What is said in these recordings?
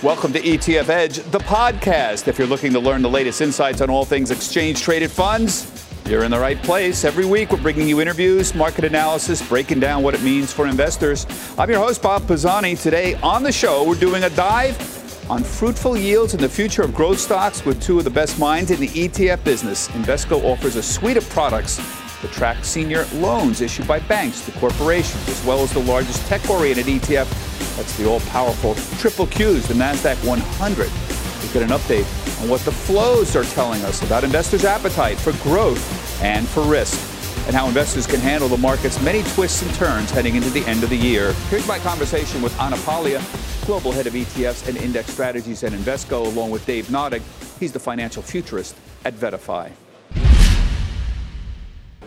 Welcome to ETF Edge, the podcast. If you're looking to learn the latest insights on all things exchange traded funds, you're in the right place. Every week, we're bringing you interviews, market analysis, breaking down what it means for investors. I'm your host, Bob Pisani. Today on the show, we're doing a dive on fruitful yields and the future of growth stocks with two of the best minds in the ETF business. Invesco offers a suite of products to track senior loans issued by banks to corporations, as well as the largest tech oriented ETF that's the all powerful triple Qs, the NASDAQ 100. We get an update on what the flows are telling us about investors' appetite for growth and for risk, and how investors can handle the market's many twists and turns heading into the end of the year. Here's my conversation with Anna Paglia, Global Head of ETFs and Index Strategies at Invesco, along with Dave Nadig. He's the financial futurist at VettaFi.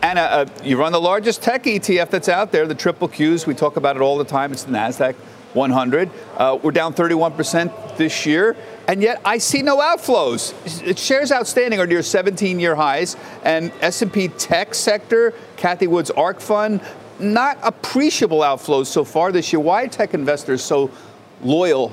Anna, uh, you run the largest tech ETF that's out there, the triple Qs. We talk about it all the time. It's the NASDAQ 100. Uh, we're down 31% this year, and yet I see no outflows. Shares outstanding are near 17-year highs, and S&P Tech sector, Cathie Wood's ARK Fund, not appreciable outflows so far this year. Why are tech investors so loyal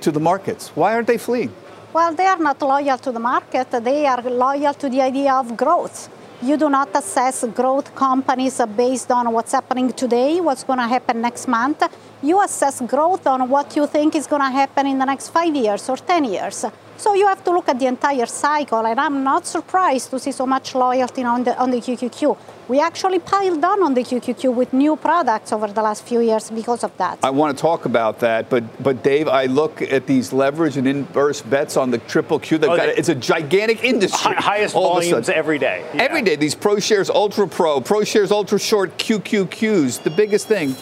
to the markets? Why aren't they fleeing? Well, they are not loyal to the market. They are loyal to the idea of growth. You do not assess growth companies based on what's happening today, what's going to happen next month. You assess growth on what you think is going to happen in the next five years or 10 years. So you have to look at the entire cycle, and I'm not surprised to see so much loyalty on the, on the QQQ. We actually piled on on the QQQ with new products over the last few years because of that. I want to talk about that, but but Dave, I look at these leverage and inverse bets on the triple Q. Oh, got, it's a gigantic industry. Hi, highest volumes every day. Yeah. Every day, these ProShares, Ultra Pro, ProShares, Ultra Short QQQs, the biggest thing.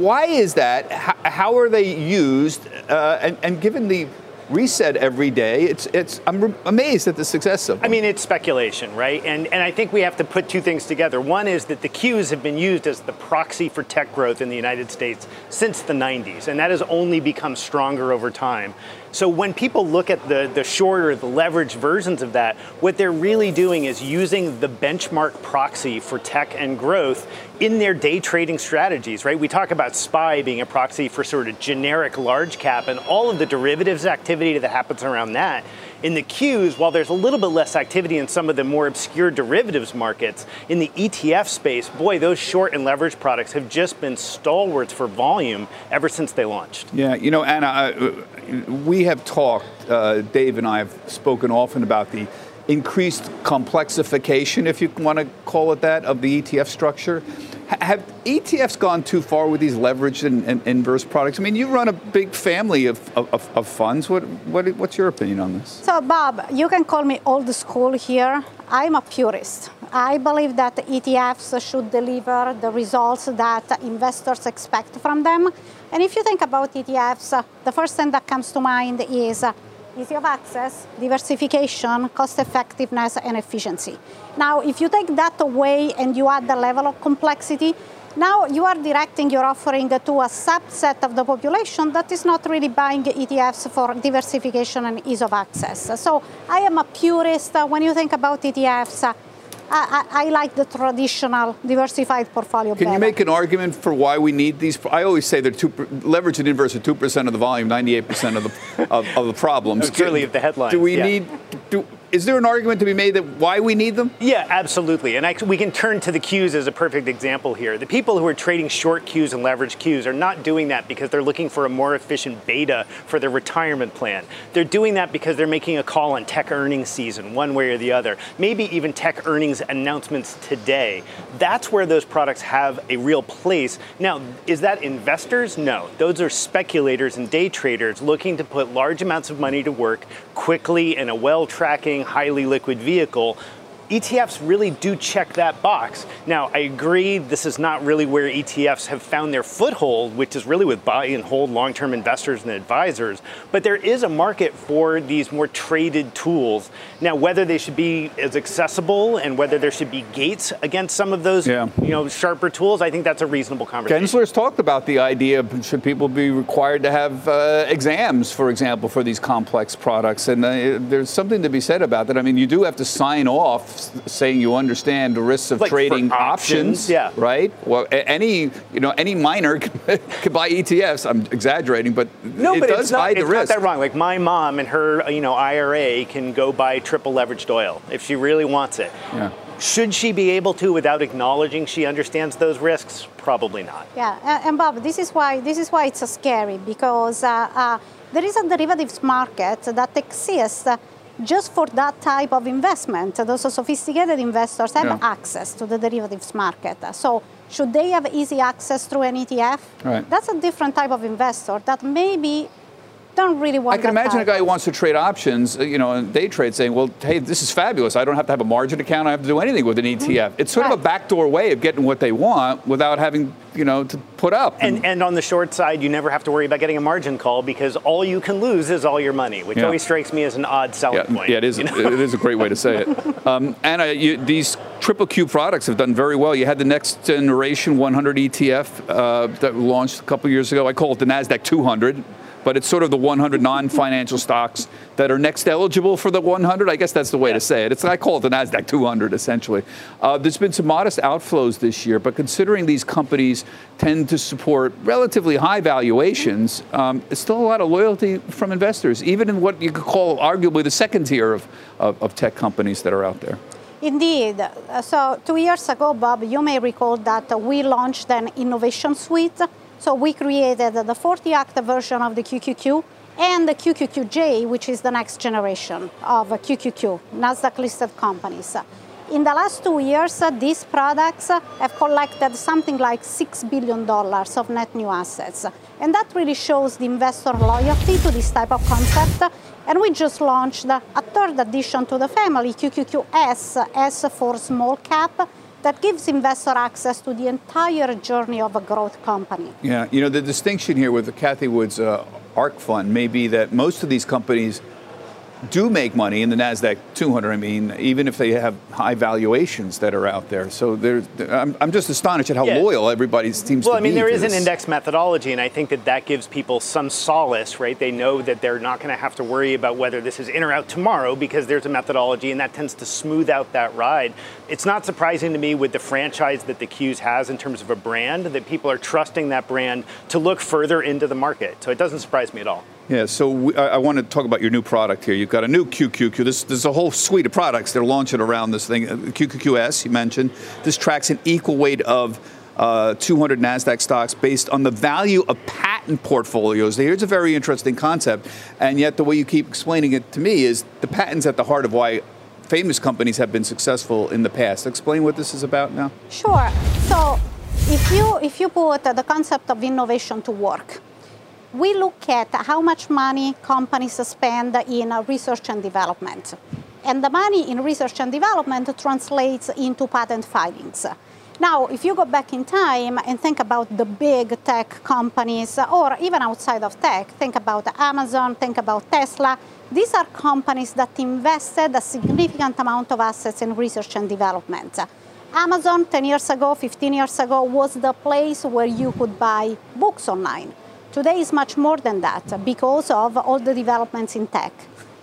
Why is that? How, how are they used? Uh, and, and given the reset every day. It's, it's, I'm amazed at the success of them. I mean, it's speculation, right? And, and I think we have to put two things together. One is that the Qs have been used as the proxy for tech growth in the United States since the 90s, and that has only become stronger over time. So when people look at the, the shorter, the leveraged versions of that, what they're really doing is using the benchmark proxy for tech and growth in their day trading strategies, right? We talk about SPY being a proxy for sort of generic large cap and all of the derivatives activity that happens around that. In the Qs, while there's a little bit less activity in some of the more obscure derivatives markets, in the ETF space, boy, those short and leverage products have just been stalwarts for volume ever since they launched. Yeah, you know, Anna, uh, we have talked, uh, Dave and I have spoken often about the increased complexification, if you want to call it that, of the ETF structure. Have ETFs gone too far with these leveraged and, and inverse products? I mean, you run a big family of, of, of, funds. What, what, what's your opinion on this? So, Bob, you can call me old school here. I'm a purist. I believe that ETFs should deliver the results that investors expect from them. And if you think about ETFs, the first thing that comes to mind is easy of access, diversification, cost effectiveness, and efficiency. Now, if you take that away and you add the level of complexity, now you are directing your offering to a subset of the population that is not really buying ETFs for diversification and ease of access. So I am a purist. Uh, when you think about ETFs, uh, I, I, like the traditional diversified portfolio. Can better. you make an argument for why we need these? I always say they're two, leverage and inverse are two percent of the volume, ninety-eight percent of the of, of, the problems. Clearly, of the headlines. Do we yeah. need? Do, is there an argument to be made that why we need them? Yeah, absolutely. And I, we can turn to the Qs as a perfect example here. The people who are trading short Qs and leverage Qs are not doing that because they're looking for a more efficient beta for their retirement plan. They're doing that because they're making a call on tech earnings season, one way or the other. Maybe even tech earnings announcements today. That's where those products have a real place. Now, is that investors? No. Those are speculators and day traders looking to put large amounts of money to work quickly in a well tracking highly liquid vehicle ETFs really do check that box. Now, I agree this is not really where ETFs have found their foothold, which is really with buy and hold long term investors and advisors, but there is a market for these more traded tools. Now, whether they should be as accessible and whether there should be gates against some of those yeah. you know, sharper tools, I think that's a reasonable conversation. Gensler's talked about the idea of should people be required to have uh, exams, for example, for these complex products. And uh, there's something to be said about that. I mean, you do have to sign off saying you understand the risks of like trading options, options, yeah. right? Well, any you know any miner could buy ETFs. I'm exaggerating, but no, it but does it's not, hide the it's risk. not that wrong. Like my mom and her, you know, IRA can go buy triple leveraged oil if she really wants it. Yeah. Should she be able to without acknowledging she understands those risks? Probably not. Yeah, and, and Bob, this is why this is why it's so scary because uh, uh, there is a derivatives market that exists uh, just for that type of investment. Those sophisticated investors have Yeah. access to the derivatives market. So should they have easy access through an ETF? Right. That's a different type of investor that maybe don't really want. I can that imagine a guy who wants to trade options, uh, you know, and day trade, saying, "Well, hey, this is fabulous. I don't have to have a margin account. I don't have to do anything with an ETF." It's sort of a Mm-hmm. Backdoor way of getting what they want without having, you know, to put up. And, and on the short side, you never have to worry about getting a margin call because all you can lose is all your money, which Yeah. always strikes me as an odd selling yeah, point. yeah, it is. you know? It is a great way to say it. Um, Anna, you, these triple Q products have done very well. You had the next generation 100 ETF uh, that launched a couple years ago. I call it the Nasdaq 200. But it's sort of the 100 non-financial stocks that are next eligible for the 100. I guess that's the way to say it. It's I call it the Nasdaq 200 essentially. Uh, there's been some modest outflows this year, but considering these companies tend to support relatively high valuations, um, it's still a lot of loyalty from investors, even in what you could call arguably the second tier of, of, of tech companies that are out there. Indeed. So two years ago, Bob, you may recall that we launched an innovation suite. So we created the 40 act version of the QQQ and the QQQJ, which is the next generation of QQQ, Nasdaq listed companies. In the last two years, these products have collected something like $6 billion of net new assets. And that really shows the investor loyalty to this type of concept. And we just launched a third addition to the family, QQQS, S for small cap, that gives investor access to the entire journey of a growth company. Yeah, you know, the distinction here with the Cathie Woods uh, ARK fund may be that most of these companies do make money in the NASDAQ 200. I mean, even if they have high valuations that are out there. So I'm, I'm just astonished at how Yeah. loyal everybody seems Well, to I mean, be. there to an index methodology, and I think that that gives people some solace, right? They know that they're not going to have to worry about whether this is in or out tomorrow because there's a methodology, and that tends to smooth out that ride. It's not surprising to me with the franchise that the Qs has in terms of a brand that people are trusting that brand to look further into the market. So it doesn't surprise me at all. Yeah, so we, I, I want to talk about your new product here. You've got a new QQQ. This, there's a whole suite of products they're launching around this thing. Uh, QQQS, you mentioned. This tracks an equal weight of uh, 200 NASDAQ stocks based on the value of patent portfolios. Here's a very interesting concept, and yet the way you keep explaining it to me is the patent's at the heart of why famous companies have been successful in the past. Explain what this is about now. Sure. So if you if you put the concept of innovation to work, we look at how much money companies spend in uh, research and development. And the money in research and development translates into patent filings. Now, if you go back in time and think about the big tech companies, or even outside of tech, think about Amazon, think about Tesla, these are companies that invested a significant amount of assets in research and development. Amazon 10 years ago, 15 years ago, was the place where you could buy books online. Today is much more than that because of all the developments in tech.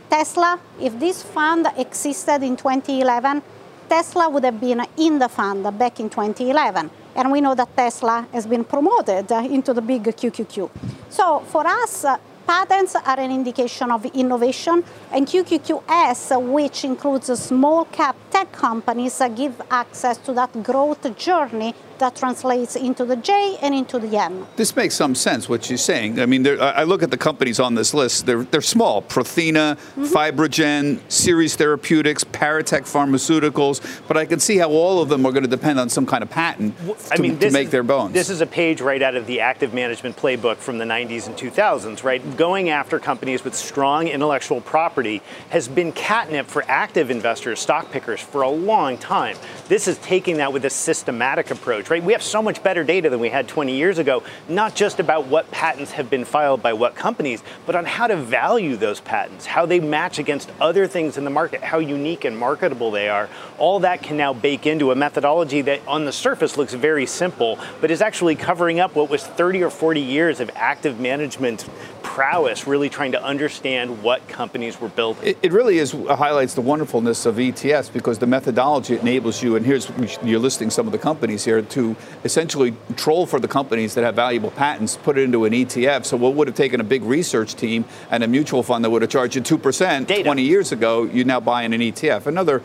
Tesla, if this fund existed in 2011, Tesla would have been in the fund back in 2011. And we know that Tesla has been promoted into the big QQQ. So for us, patents are an indication of innovation, and QQQS, which includes small cap tech companies, give access to that growth journey that translates into the J and into the M. This makes some sense what you're saying. I mean, there- I I look at the companies on this list. They're they're small: Prothena, mm-hmm. FibroGen, Seres Therapeutics, Paratek Pharmaceuticals. But I can see how all of them are going to depend on some kind of patent to, I mean, to make is, their bones. This is a page right out of the active management playbook from the 90s and 2000s, right? Going after companies with strong intellectual property has been catnip for active investors, stock pickers, for a long time. This is taking that with a systematic approach, right? We have so much better data than we had 20 years ago, not just about what patents have been filed by what companies, but on how to value those patents, how they match against other things in the market, how unique and marketable they are. All that can now bake into a methodology that on the surface looks very simple, but is actually covering up what was 30 or 40 years of active management prowess really trying to understand what companies were building. It, it really is uh, highlights the wonderfulness of ETFs because the methodology enables you, and here's you're listing some of the companies here to essentially troll for the companies that have valuable patents, put it into an ETF. So what would have taken a big research team and a mutual fund that would have charged you two percent 20 years ago, you now buy in an ETF. Another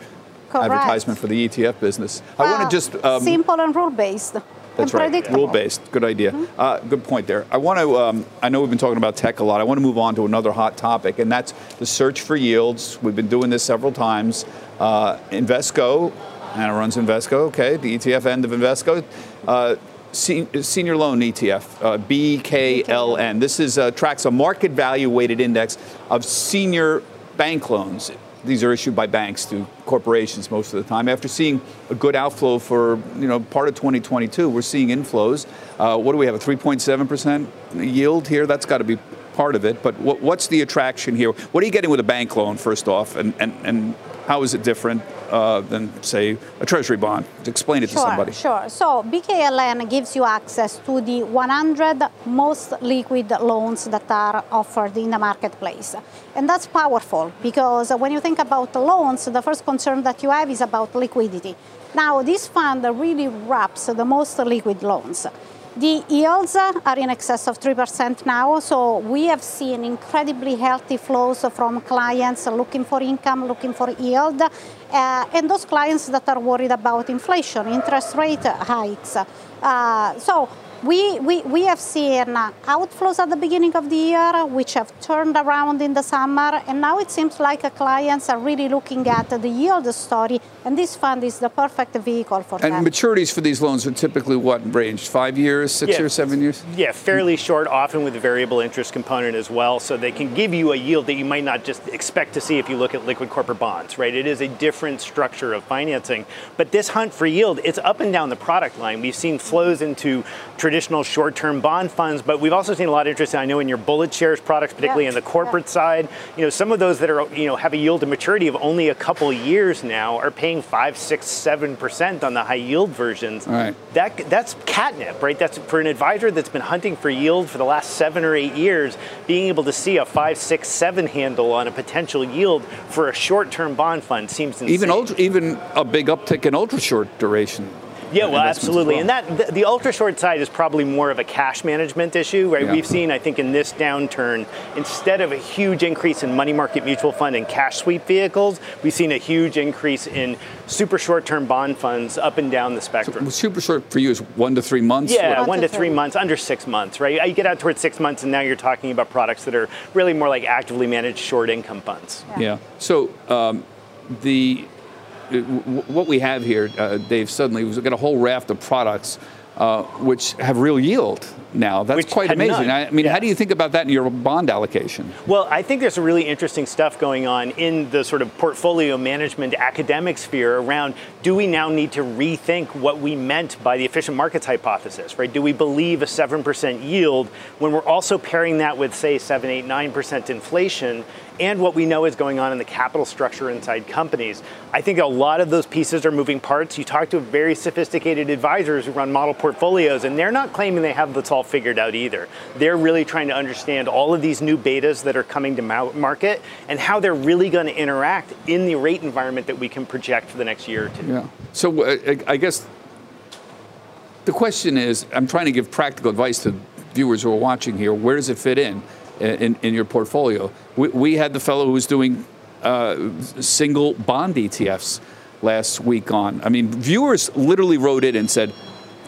Correct. advertisement for the ETF business. Well, I want to just um, simple and rule based. That's right. Rule based. Good idea. Mm-hmm. Uh, good point there. I want to. Um, I know we've been talking about tech a lot. I want to move on to another hot topic, and that's the search for yields. We've been doing this several times. Uh, Invesco, Anna runs Invesco. Okay, the ETF end of Invesco. Uh, senior loan ETF, uh, BKLN. This is uh, tracks a market value weighted index of senior bank loans these are issued by banks to corporations most of the time. After seeing a good outflow for you know part of 2022, we're seeing inflows. Uh, what do we have? A 3.7% yield here. That's got to be part of it. But what, what's the attraction here? What are you getting with a bank loan first off, and and, and how is it different uh, than, say, a treasury bond? Explain it sure, to somebody. Sure. So BKLN gives you access to the 100 most liquid loans that are offered in the marketplace. And that's powerful because when you think about loans, the first concern that you have is about liquidity. Now, this fund really wraps the most liquid loans. The yields are in excess of 3% now, so we have seen incredibly healthy flows from clients looking for income, looking for yield, uh, and those clients that are worried about inflation, interest rate hikes. Uh, so we, we, we have seen uh, outflows at the beginning of the year, which have turned around in the summer, and now it seems like uh, clients are really looking at the yield story, and this fund is the perfect vehicle for and that. And maturities for these loans are typically what range? Five years, six yeah. years, seven years? Yeah, fairly short, often with a variable interest component as well, so they can give you a yield that you might not just expect to see if you look at liquid corporate bonds, right? It is a different structure of financing, but this hunt for yield, it's up and down the product line. We've seen flows into traditional short-term bond funds, but we've also seen a lot of interest, I know, in your BulletShares products, particularly yeah. in the corporate yeah. side. You know, some of those that are, you know, have a yield to maturity of only a couple years now are paying five, six, seven percent on the high yield versions. Right. That that's catnip, right? That's for an advisor that's been hunting for yield for the last seven or eight years, being able to see a five, six, seven handle on a potential yield for a short-term bond fund seems insane. Even ultra, even a big uptick in ultra short duration. Yeah, well, absolutely. Well. And that the, the, ultra short side is probably more of a cash management issue, right? Yeah. We've seen, I think, in this downturn, instead of a huge increase in money market mutual fund and cash sweep vehicles, we've seen a huge increase in super short term bond funds up and down the spectrum. So super short for you is one to three months? Yeah, one, one to, three, three months, under six months, right? You get out towards six months, and now you're talking about products that are really more like actively managed short income funds. Yeah. yeah. So um, the what we have here, uh, Dave, suddenly we've got a whole raft of products uh, which have real yield now. That's which quite amazing. I mean, yeah. how do you think about that in your bond allocation? Well, I think there's some really interesting stuff going on in the sort of portfolio management academic sphere around do we now need to rethink what we meant by the efficient markets hypothesis, right? Do we believe a 7% yield when we're also pairing that with, say, 7, 8, 9% inflation and what we know is going on in the capital structure inside companies. I think a lot of those pieces are moving parts. You talk to very sophisticated advisors who run model portfolios, and they're not claiming they have this all figured out either. They're really trying to understand all of these new betas that are coming to market and how they're really going to interact in the rate environment that we can project for the next year or two. Yeah. So uh, I guess the question is I'm trying to give practical advice to viewers who are watching here. Where does it fit in? In, in your portfolio. We, we, had the fellow who was doing uh, single bond ETFs last week on. I mean, viewers literally wrote it and said,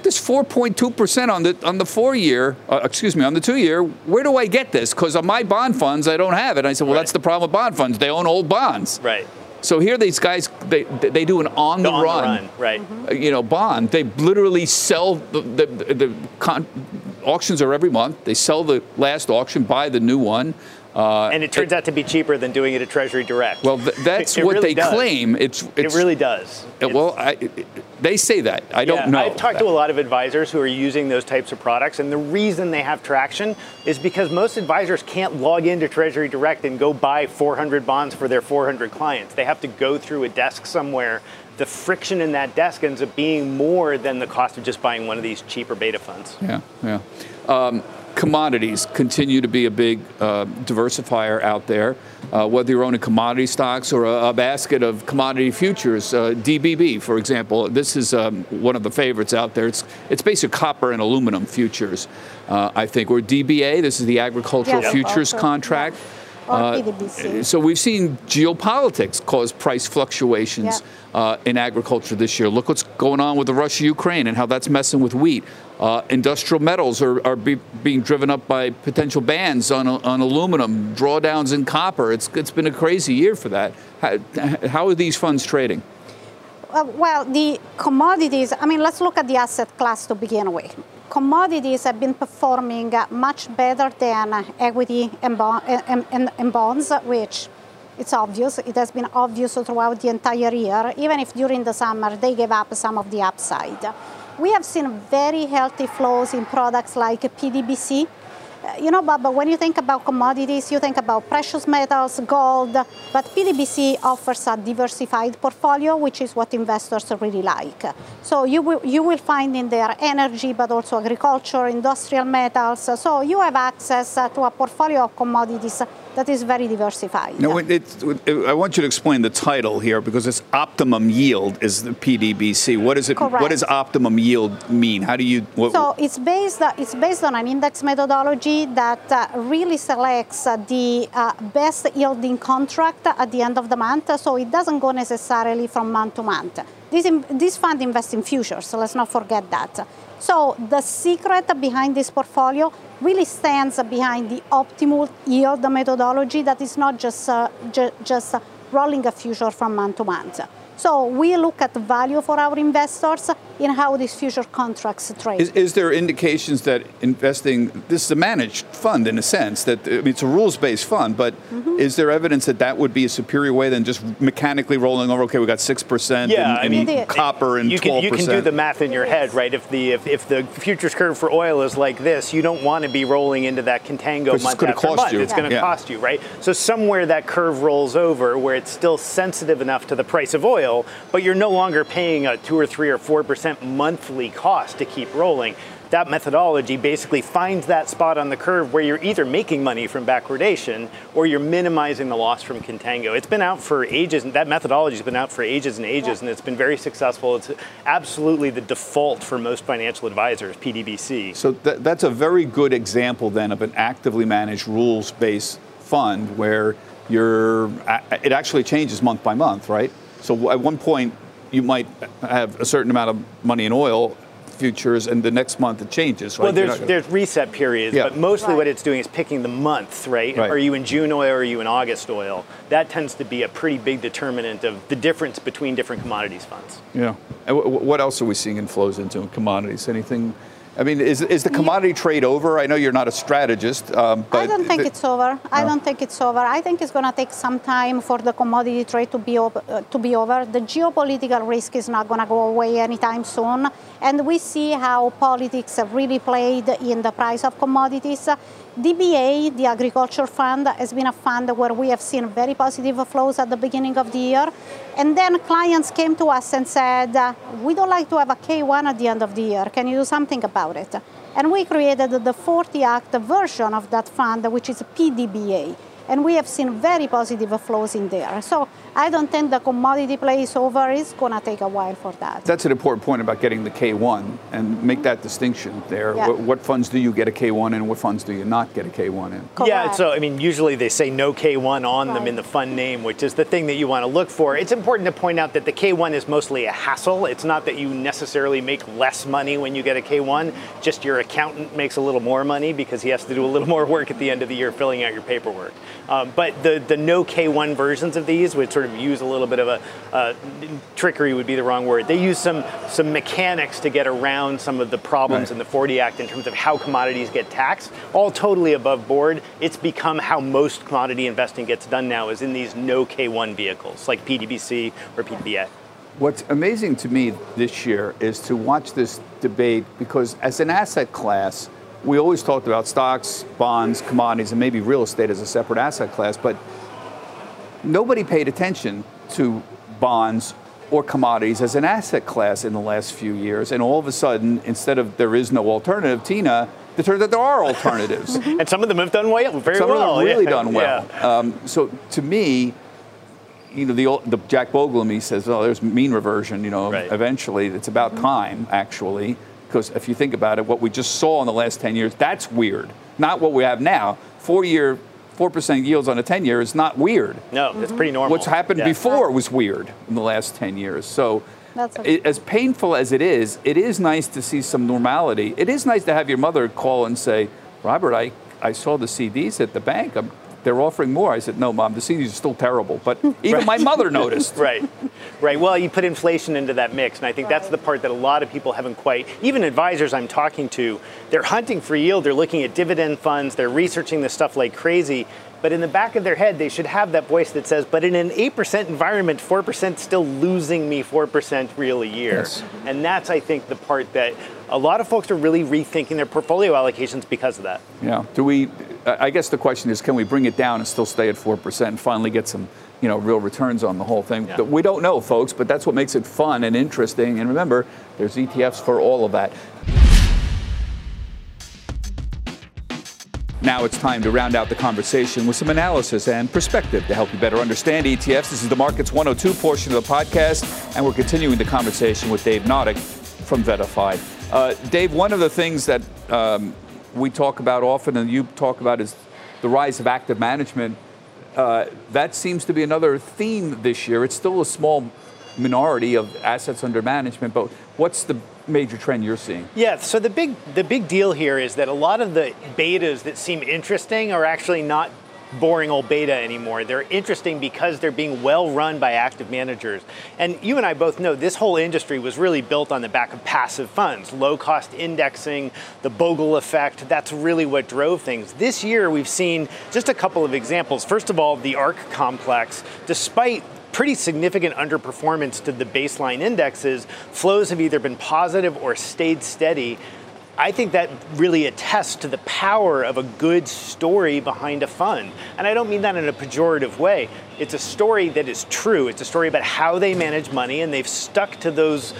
this 4.2% on the on the four year, uh, excuse me, on the two year. Where do I get this? Because on my bond funds, I don't have it. And I said, well, right. that's the problem with bond funds. They own old bonds. Right. So here, these guys they they do an on the, on run, the run, right? Uh, you know, bond. They literally sell the the, the, the con- auctions are every month. They sell the last auction, buy the new one. Uh, and it turns it, out to be cheaper than doing it at Treasury Direct. Well, th- that's what really they does. claim. It's, it's, it really does. It, well, I, it, they say that. I don't know. I've talked that. to a lot of advisors who are using those types of products, and the reason they have traction is because most advisors can't log into Treasury Direct and go buy 400 bonds for their 400 clients. They have to go through a desk somewhere the friction in that desk ends up being more than the cost of just buying one of these cheaper beta funds. Yeah, yeah. Um, commodities continue to be a big uh, diversifier out there. Uh, whether you're owning commodity stocks or a, a basket of commodity futures, uh, DBB, for example, this is um, one of the favorites out there. It's it's basically copper and aluminum futures, uh, I think, or DBA. This is the agricultural Yeah, futures agriculture, contract. yeah. Uh, so we've seen geopolitics cause price fluctuations Yeah. uh, in agriculture this year. Look what's going on with the Russia-Ukraine and how that's messing with wheat. Uh, industrial metals are, are be, being driven up by potential bans on, on aluminum, drawdowns in copper. It's, it's been a crazy year for that. How, how are these funds trading? Uh, well, the commodities, I mean, let's look at the asset class to begin with. Commodities have been performing much better than equity and, bo- and, and, and bonds, which it's obvious. It has been obvious throughout the entire year, even if during the summer they gave up some of the upside. We have seen very healthy flows in products like PDBC, You know, Bob, when you think about commodities, you think about precious metals, gold, but PDBC offers a diversified portfolio, which is what investors really like. So you will, you will find in there energy, but also agriculture, industrial metals. So you have access to a portfolio of commodities that is very diversified. No, it, it's- I want you to explain the title here because it's optimum yield is the PDBC. What is it? What does optimum yield mean? How do you? What, So it's based, uh, it's based on an index methodology that uh, really selects uh, the uh, best yielding contract at the end of the month. So it doesn't go necessarily from month to month. This, in, this fund invests in futures, so let's not forget that. So the secret behind this portfolio really stands behind the optimal yield methodology that is not just, uh, ju- just uh, rolling a future from month to month. So we look at value for our investors in how these future contracts trade. Is, is there indications that investing, this is a managed fund in a sense, that I mean, it's a rules based fund, but Mm-hmm. is there evidence that that would be a superior way than just mechanically rolling over, okay, we got 6% Yeah, and, I and mean, copper and you 12%? can, you can do the math in your head, right? If the if, if the futures curve for oil is like this, you don't want to be rolling into that contango 'Cause it's month gonna after cost month. you. It's going to Yeah. cost you, right? So somewhere that curve rolls over where it's still sensitive enough to the price of oil, but you're no longer paying a two or three or four monthly cost to keep rolling. That methodology basically finds that spot on the curve where you're either making money from backwardation or you're minimizing the loss from contango. It's been out for ages, and that methodology's been out for ages and ages, and it's been very successful. It's absolutely the default for most financial advisors, PDBC. So that, that's a very good example then of an actively managed rules based fund where you're, it actually changes month by month, right? So at one point, you might have a certain amount of money in oil futures, and the next month it changes, right? Well, You're there's there's reset periods, Yeah. but mostly what it's doing is picking the month, right? Right. Are you in June oil or are you in August oil? That tends to be a pretty big determinant of the difference between different commodities funds. Yeah. And wh- wh- what else are we seeing in flows into commodities? Anything? I mean, is, is the commodity trade over? I know you're not a strategist, um, but I don't think it's over. I No. don't think it's over. I think it's going to take some time for the commodity trade to be uh, to be over. The geopolitical risk is not going to go away anytime soon, and we see how politics have really played in the price of commodities. DBA, the agriculture fund, has been a fund where we have seen very positive flows at the beginning of the year, and then clients came to us and said, uh, "We don't like to have a K1 at the end of the year. Can you do something about it?" And we created the 40 Act version of that fund, which is PDBA. And we have seen very positive flows in there. So I don't think the commodity play is over. It's going to take a while for that. that's an important point about getting the K1 and make that distinction there. Yeah. What, what funds do you get a K1 in? and What funds do you not get a K1 in? Yeah, so I mean, usually they say no K1 on them in the fund name, which is the thing that you want to look for. It's important to point out that the K1 is mostly a hassle. It's not that you necessarily make less money when you get a K1, just your accountant makes a little more money because he has to do a little more work at the end of the year filling out your paperwork. Um, but the, the no K1 versions of these would sort of use a little bit of a uh, trickery would be the wrong word. They use some some mechanics to get around some of the problems Right. in the 40 Act in terms of how commodities get taxed, all totally above board. It's become how most commodity investing gets done now is in these no K1 vehicles like PDBC or PDBA. What's amazing to me this year is to watch this debate because, as an asset class, we always talked about stocks, bonds, commodities, and maybe real estate as a separate asset class, but nobody paid attention to bonds or commodities as an asset class in the last few years. And all of a sudden, instead of there is no alternative, Tina, it turns out there are alternatives. and some of them have done well, very some well. Some of them really yeah. done well. Yeah. Um, so to me, you know, the, old, the Jack says, oh, there's mean reversion, you know, right. eventually. It's about mm-hmm. time, actually, because if you think about it, what we just saw in the last 10 years, that's weird. Not what we have now. Four year 4% yields on a 10 year is not weird. No, mm-hmm. it's pretty mm-hmm. normal. What's happened yeah. before was weird in the last 10 years. So, it, as painful as it is, it is nice to see some normality. It is nice to have your mother call and say, Robert, I, I saw the CDs at the bank. I'm they're offering more. I said, No, mom, the CDs are still terrible. But even my mother noticed. Right, right. Well, you put inflation into that mix, and I think that's the part that a lot of people haven't quite, even advisors I'm talking to, they're hunting for yield, they're looking at dividend funds, they're researching this stuff like crazy. But in the back of their head, they should have that voice that says, but in an 8% environment, 4% still losing me 4% real a year. Yes. And that's, I think, the part that a lot of folks are really rethinking their portfolio allocations because of that. Yeah. Do we? I guess the question is, can we bring it down and still stay at four percent and finally get some, you know, real returns on the whole thing? Yeah. We don't know, folks. But that's what makes it fun and interesting. And remember, there's ETFs for all of that. Now it's time to round out the conversation with some analysis and perspective to help you better understand ETFs. This is the Markets 102 portion of the podcast, and we're continuing the conversation with Dave Nadig from VettaFi. Uh, Dave, one of the things that um, we talk about often and you talk about is the rise of active management. Uh, that seems to be another theme this year. It's still a small minority of assets under management, but what's the major trend you're seeing? Yeah, so the big the big deal here is that a lot of the betas that seem interesting are actually not boring old beta anymore. They're interesting because they're being well run by active managers. And you and I both know this whole industry was really built on the back of passive funds, low cost indexing, the Bogle effect. That's really what drove things. This year we've seen just a couple of examples. First of all, the ARK complex, despite pretty significant underperformance to the baseline indexes, flows have either been positive or stayed steady. I think that really attests to the power of a good story behind a fund. And I don't mean that in a pejorative way. It's a story that is true. It's a story about how they manage money, and they've stuck to those,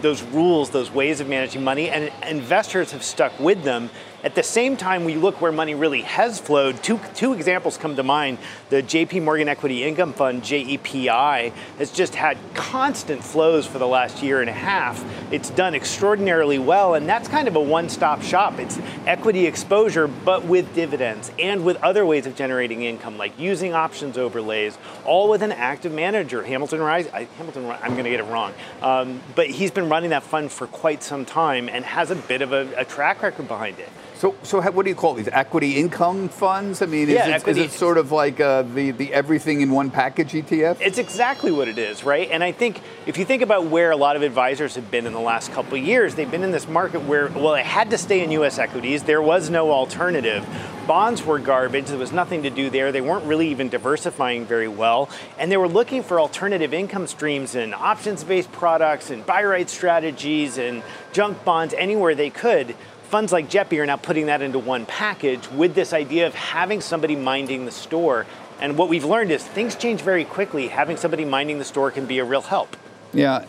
those rules, those ways of managing money, and investors have stuck with them. At the same time, we look where money really has flowed. Two, two examples come to mind. The JP Morgan Equity Income Fund, JEPI, has just had constant flows for the last year and a half. It's done extraordinarily well, and that's kind of a one stop shop. It's equity exposure, but with dividends and with other ways of generating income, like using options overlays, all with an active manager. Hamilton Rise, I, Hamilton, I'm going to get it wrong, um, but he's been running that fund for quite some time and has a bit of a, a track record behind it. So, so what do you call these equity income funds? I mean, is, Yeah, it, is it sort of like uh, the the everything in one package ETF? It's exactly what it is, right? And I think if you think about where a lot of advisors have been in the last couple of years, they've been in this market where, well, they had to stay in US equities. There was no alternative. Bonds were garbage. There was nothing to do there. They weren't really even diversifying very well. And they were looking for alternative income streams and options based products and buy right strategies and junk bonds anywhere they could funds like JEPI are now putting that into one package with this idea of having somebody minding the store. And what we've learned is things change very quickly. Having somebody minding the store can be a real help. Yeah,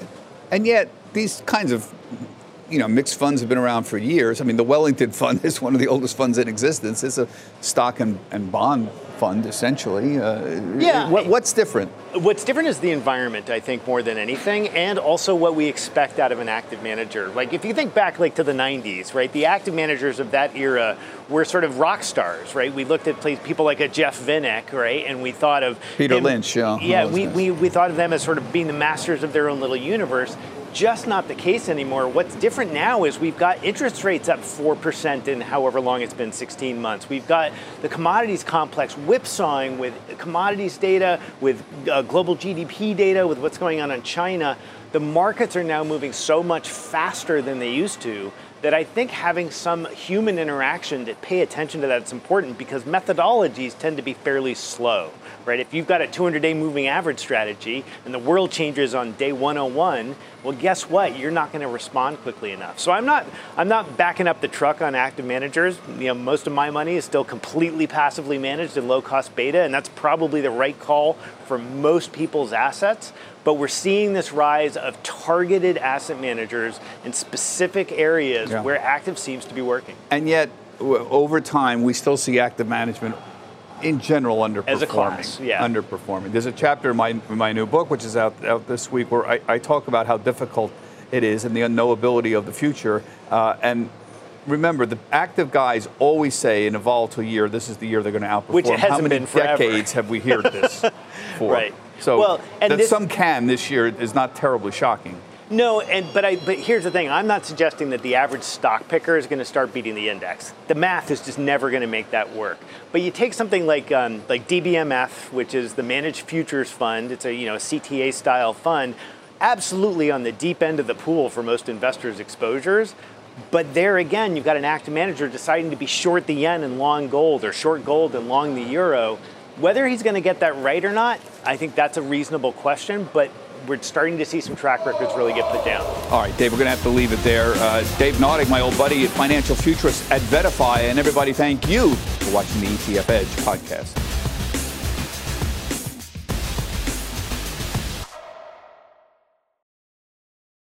and yet these kinds of you know mixed funds have been around for years. I mean, the Wellington Fund is one of the oldest funds in existence. It's a stock and, and bond fund essentially. Uh, Yeah. What, what's different? What's different is the environment, I think, more than anything, and also what we expect out of an active manager. Like if you think back like to the 90s, right? The active managers of that era were sort of rock stars, right? We looked at people like a Jeff Vinik, right? And we thought of Peter him- Lynch, yeah. Yeah, we, guys. we, we thought of them as sort of being the masters of their own little universe. Just not the case anymore. What's different now is we've got interest rates up 4% in however long it's been 16 months. We've got the commodities complex whipsawing with commodities data, with uh, global GDP data, with what's going on in China. The markets are now moving so much faster than they used to that I think having some human interaction to pay attention to that is important because methodologies tend to be fairly slow, right? If you've got a 200 day moving average strategy and the world changes on day 101, well, guess what? You're not going to respond quickly enough. So I'm not, I'm not backing up the truck on active managers. You know, most of my money is still completely passively managed in low cost beta, and that's probably the right call for most people's assets. But we're seeing this rise of targeted asset managers in specific areas Yeah. where active seems to be working. And yet, over time, we still see active management in general underperforming. As a class, yeah. Underperforming. There's a chapter in my, in my new book, which is out, out this week, where I, I talk about how difficult it is and the unknowability of the future. Uh, and remember, the active guys always say in a volatile year, this is the year they're going to outperform. Which it hasn't How many been forever. decades have we heard this for? Right. So Well, and that this- some can this year is not terribly shocking. No, and but I but here's the thing. I'm not suggesting that the average stock picker is going to start beating the index. The math is just never going to make that work. But you take something like um, like DBMF, which is the managed futures fund. It's a you know CTA style fund, absolutely on the deep end of the pool for most investors' exposures. But there again, you've got an active manager deciding to be short the yen and long gold, or short gold and long the euro. Whether he's going to get that right or not, I think that's a reasonable question. But we're starting to see some track records really get put down. All right, Dave, we're going to have to leave it there. Uh, Dave Nadig, my old buddy, financial futurist at VettaFi, and everybody, thank you for watching the ETF Edge podcast.